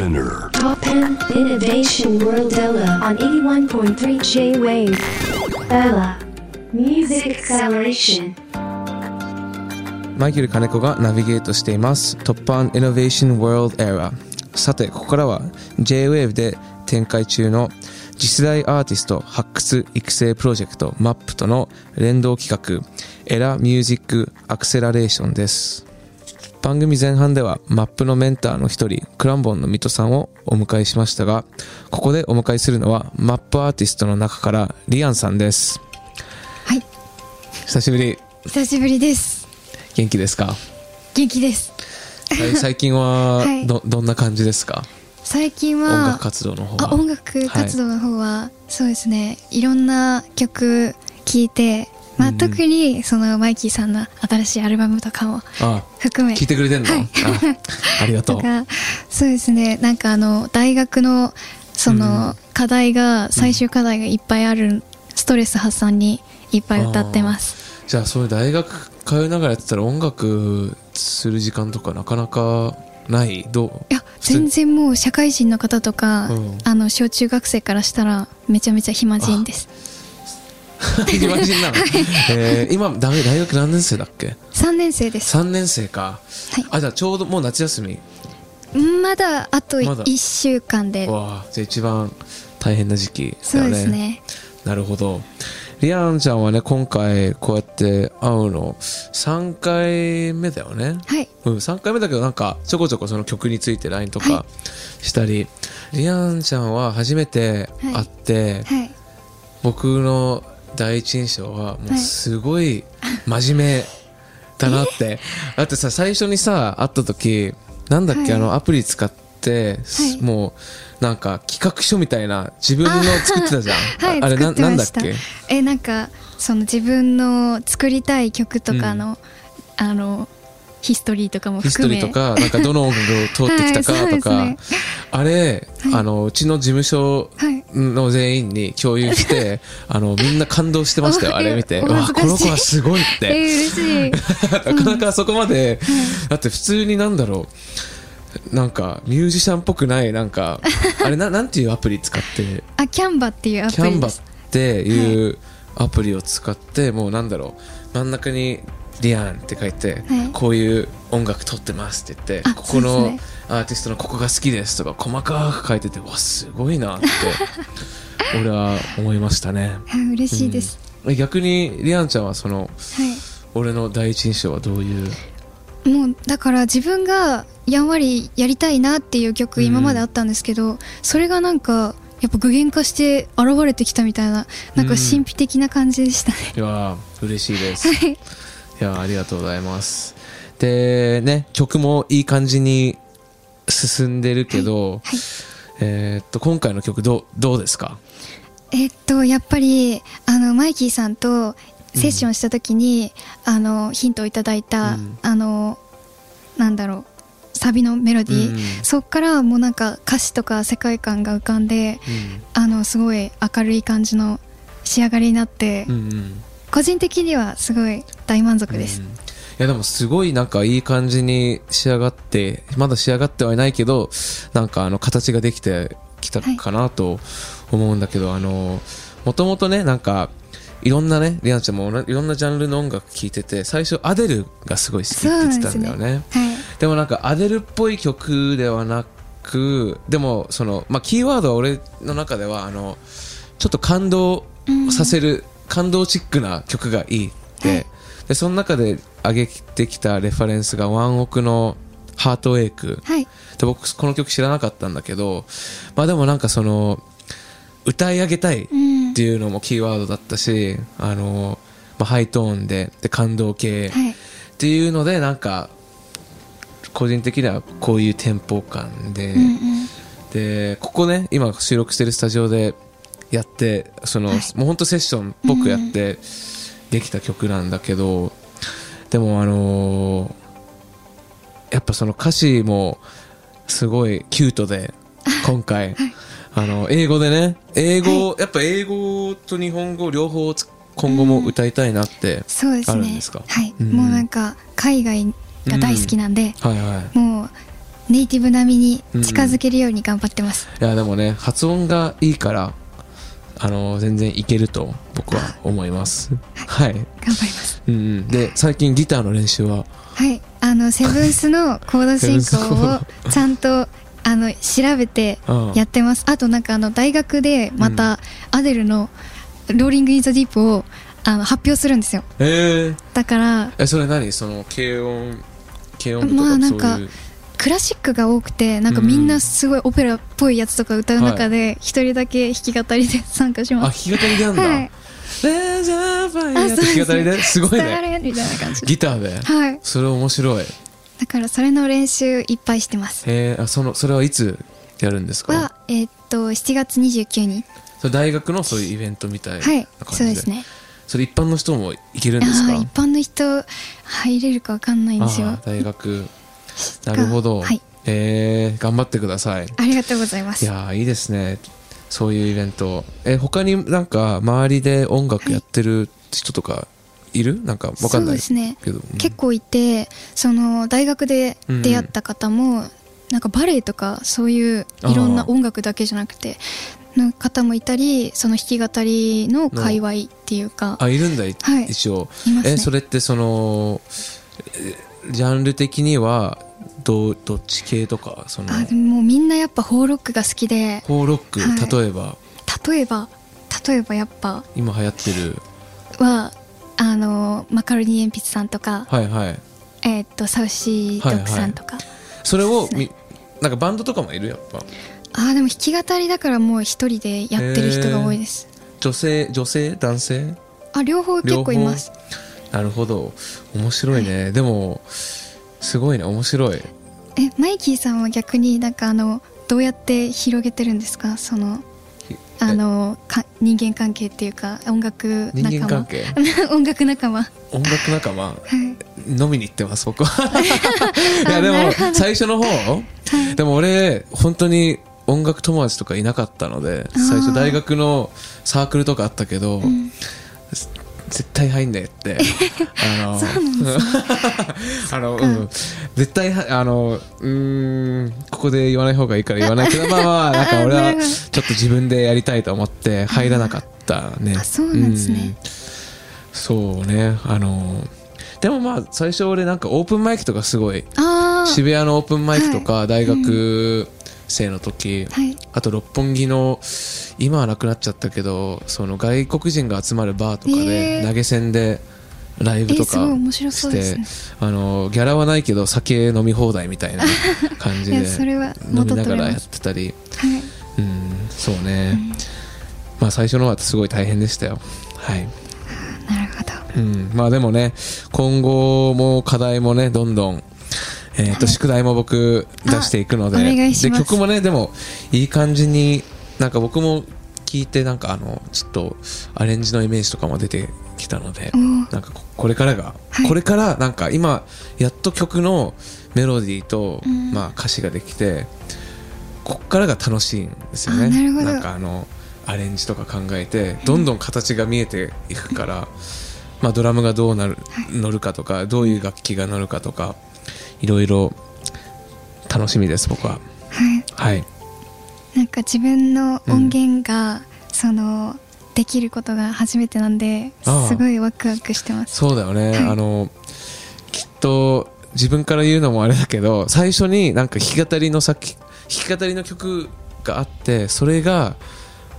Spinner. Top 10 Innovation マイケル金子がナビゲートしています。突破イノベーションワールドエラーさてここからは JWAVE で展開中の次世代アーティスト発掘育成プロジェクト MAP との連動企画エラーミュージックアクセラレーションです。番組前半では MAP のメンターの一人クランボンの水戸さんをお迎えしましたがここでお迎えするのは MAP アーティストの中からリアンさんです。はい。久しぶり。久しぶりです。元気ですか？元気です。はい最近は はい。ど,、どんな感じですか？最近は音楽活動の方は。あ音楽活動の方は、そうですね。いろんな曲聴いて、まあうん特にそのマイキーさんの新しいアルバムとかもあ含め聞いてくれてんの、はい。あありがとう。そうですね。なんかあの大学のその課題が、最終課題がいっぱいあるストレス発散にいっぱい歌ってます。じゃあそういう大学通いながらやってたら音楽する時間とかなかなかない？どう？いや全然もう社会人の方とか、うん。あの小中学生からしたらめちゃめちゃ暇人です 暇人なの、えー今大大学何年生だっけ？3年生です。3年生か、はい。あじゃあちょうどもう夏休み？まだあとまだ？1週間で。わあじゃあ一番大変な時期だそうですね。なるほど。リアンちゃんはね今回こうやって会うの3回目だよね？はい。うん、3回目だけどなんかちょこちょこその曲について LINE とかしたり、リアンちゃんは初めて会って、はい。僕の第一印象はもうはいすごい真面目だなって、だってさ最初にさ会った時なんだっけ、はい。あのアプリ使って、はい。もうなんか企画書みたいな自分の作ってたじゃん。はいあれななんだっけ？えなんかその自分の作りたい曲とかの、あのヒストリーとかもヒストリーとか、なんかどの音楽を通ってきたかとか、はいあれ、はい。あの、うちの事務所はいの全員に共有して、あの、みんな感動してましたよ、おあれ見て。わ、この子はすごいっえー、て。嬉しい。なかなかそこまで、だって普通になんだろう、なんか、ミュージシャンっぽくない、なんか、あれな、なんていうアプリ使って、あキャンバっていうアキャンバっていうアプリを使って、もうなんだろう、真ん中に、リアンって書いて、はい。こういう音楽撮ってますって言って、あここのそうですねアーティストのここが好きですとか細かく書いててわすごいなって 俺は思いましたね。は い嬉しいです、え逆にリアンちゃんはそのはい。俺の第一印象はどういう？もうだから自分がやんわりやりたいなっていう曲うん。今まであったんですけど、それがなんかやっぱ具現化して現れてきたみたいななんか神秘的な感じでしたね、いやー嬉しいです。い。はいやーありがとうございます。でね曲もいい感じに進んでるけど、はいえーっと今回の曲どうどうですか？えっとやっぱりあのマイキーさんとセッションした時に、あのヒントをいただいた、うん。あのなんだろうサビのメロディー、うん。そっからもうなんか歌詞とか世界観が浮かんであのすごい明るい感じの仕上がりになって、うんうん。個人的にはすごい大満足です、うん。いやでもすごいなんかいい感じに仕上がってまだ仕上がってはいないけどなんかあの形ができてきたかなと思うんだけど、あのもともとねなんかいろんなねリアンちゃんもいろんなジャンルの音楽聴いてて最初アデルがすごい好きって言ってたんだよね。はい。でもなんかアデルっぽい曲ではなくでもその、まあ、キーワードは俺の中ではあのちょっと感動させる、感動チックな曲がいいって、はいでその中で上げてきたレファレンスがワンオクのハートエイク。はい。で僕この曲知らなかったんだけどまあでもなんかその歌い上げたいうん。っていうのもキーワードだったし、あのまあ、ハイトーンでで感動系、はい。っていうのでなんか個人的にはこういうテンポ感で、うんうん。でここね今収録してるスタジオでやってその、はい。もうほんとセッションっぽくやってできた曲なんだけど、でもあのーやっぱその歌詞もすごいキュートで 今回、あの英語でね英語、やっぱ英語と日本語両方つ今後も歌いたいなって、そうですね。あるんですか？はい、うん。もうなんか海外が大好きなんで、はいはい。もうネイティブ並みに近づけるように頑張ってます、いやでもね発音がいいからあの全然いけると僕は思います。はい、頑張ります。うんうん、で最近ギターの練習は？はい。あのセブンスのコード進行を ちゃんとあの調べてうんやってます。あとなんかあの大学でまたアデルの「Rolling in the Deep をあの発表するんですよ。え。ー、だからえそれ何？その軽音軽音部とかまあなんかそういうクラシックが多くてなんかみんなすごいオペラっぽいやつとか歌う中で一人だけ弾き語りで参加しあます。弾き語りでやんだ、はい。 There's a fire ってあそう弾き語りで？すごいね。るみたいな感じ。でギターで？はい。それ面白い。だからそれの練習いっぱいしてます。へえあそのそれはいつやるんですか？はえーっと7月29日。それ大学のそういうイベントみたいなはい感じそうですね。それ一般の人も行けるんですか？一般の人入れるかわかんないんですよ。大学なるほど、はい。えー頑張ってください。ありがとうございます。いやーいいですね。そういうイベント。え他になんか周りで音楽やってる人とかいる？なんかわかんないですね。けど、うん。結構いてその大学で出会った方も、なんかバレエとかそういういろんな音楽だけじゃなくての方もいたりその弾き語りの界隈っていうか。あいるんだ、いはい。一応。いますね。えそれってそのえジャンル的にはどうどっち系とかそのあでもみんなやっぱホーロックが好きで。フォーロック、はい。例えば？例えば例えばやっぱ今流行ってる。はあのマカロニ鉛筆さんとか、はいはい。えーっとサウシードッグさんとか、それをそうですみなんかバンドとかもいるやっぱ。ああでも弾き語りだからもう一人でやってる人が多いです。女性女性？男性？あ両方結構います。なるほど。面白いね、でもすごいね。面白い。えマイキーさんは逆になんかあのどうやって広げてるんですか？そのあのか人間関係っていうか音楽仲間？人間関係？音楽仲間。は音楽仲間？い。飲みに行ってます僕は。いやでも最初の方？でも俺本当に音楽友達とかいなかったので最初大学のサークルとかあったけど、ん。絶対入んねえってあの あの、うん、絶対はあのうーんここで言わない方がいいから言わないけどまあまあなんか俺はちょっと自分でやりたいと思って入らなかったね。あそうなんですね。うん。そうね。あのでもまあ最初俺なんかオープンマイクとかすごい渋谷のオープンマイクとか大学生の時、はい。あと六本木の今はなくなっちゃったけどその外国人が集まるバーとかでえー。投げ銭でライブとかしてあのギャラはないけど酒飲み放題みたいな 感じいで飲み元ながらやってたり。はい。うんそうね、まあ最初のはすごい大変でしたよ。はい。なるほど。うん、まあでもね今後も課題もねどんどん、えーと宿題も僕出していくので。で曲もねでもいい感じになんか僕も聞いてなんかあのちょっとアレンジのイメージとかも出てきたのでなんかここれからが、はい。これからなんか今やっと曲のメロディーと、うん。まあ、歌詞ができてこっからが楽しいんですよね。あなんかあのアレンジとか考えてどんどん形が見えていくから、まあ、ドラムがどうなる、乗るかとかどういう楽器が乗るかとかいろいろ楽しみです僕は。はい。はい。なんか自分の音源が、そのできることが初めてなんですごいワクワクしてます。そうだよね、はい。あのきっと自分から言うのもあれだけど最初になんか弾き語りの作弾き語りの曲があってそれが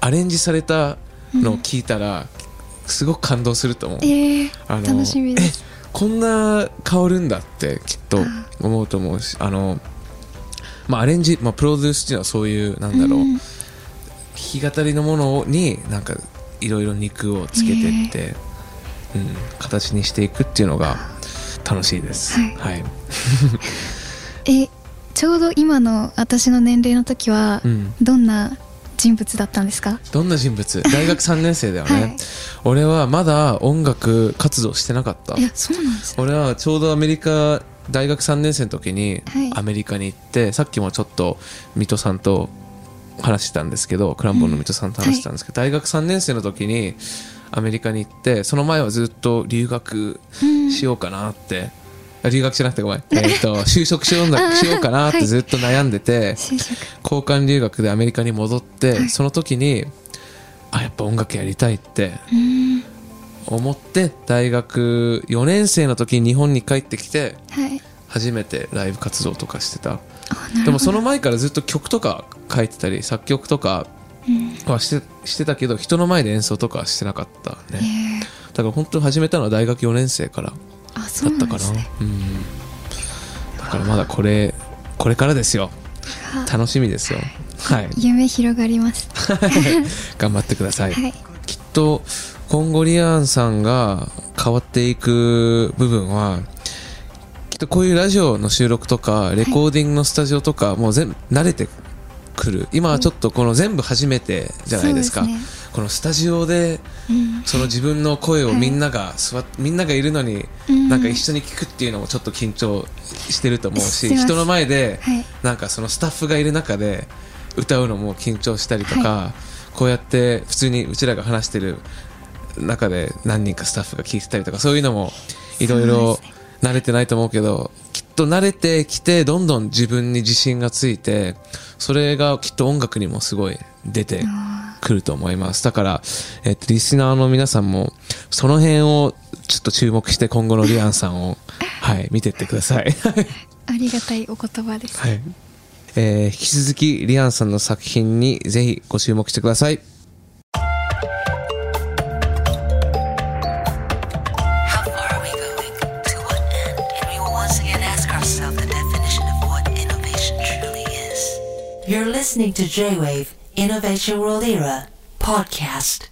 アレンジされたのを聞いたら、すごく感動すると思う、えー、あの楽しみです。えこんな香るんだってきっと思うと思うしあの、まあ、アレンジ、まあ、プロデュースっていうのはそういうなんだろう、うん。弾き語りのものになんかいろいろ肉をつけてって、うん、形にしていくっていうのが楽しいです。はい。はい。えちょうど今の私の年齢の時は、うん。どんな人物だったんですか？どんな人物？大学3年生だよね、はい。俺はまだ音楽活動してなかった。いやそうなんですね俺はちょうどアメリカ大学3年生の時にはい。アメリカに行って、さっきもちょっと水戸さんと話してたんですけどクランボンの水戸さんと話してたんですけど、大学3年生の時にアメリカに行ってその前はずっと留学うん。しようかなって。あ留学じゃなくてごめん、えー、と就職しようなしようかなってずっと悩んでて、交換留学でアメリカに戻って、その時にあやっぱ音楽やりたいってうん。思って大学4年生の時に日本に帰ってきてはい。初めてライブ活動とかしてた。でもその前からずっと曲とか書いてたり作曲とかうん。はしてしてたけど人の前で演奏とかはしてなかったへねえ。だから本当に始めたのは大学4年生からあそうだったかな。ねうん。だからまだこれこれからですよ。は楽しみですよ。はい。夢広がります。頑張ってください、はい。きっと今後リアンさんが変わっていく部分はきっとこういうラジオの収録とかレコーディングのスタジオとかもう全部慣れてくる。今はちょっとこの全部初めてじゃないですか。そうですねこのスタジオでうん。その自分の声をみんなが座っ、みんながいるのにうん。なんか一緒に聞くっていうのもちょっと緊張してると思うし、人の前ではい。なんかそのスタッフがいる中で歌うのも緊張したりとか、こうやって普通にうちらが話してる中で何人かスタッフが聞いてたりとかそういうのもいろいろ慣れてないと思うけどと慣れてきてどんどん自分に自信がついてそれがきっと音楽にもすごい出てくると思いますだから、えっと、リスナーの皆さんもその辺をちょっと注目して今後のリアンさんを、はい、見てってください。ありがたいお言葉ですはい。えー引き続き、リアンさんの作品にぜひご注目してください。Listening to J-Wave Innovation World Era podcast.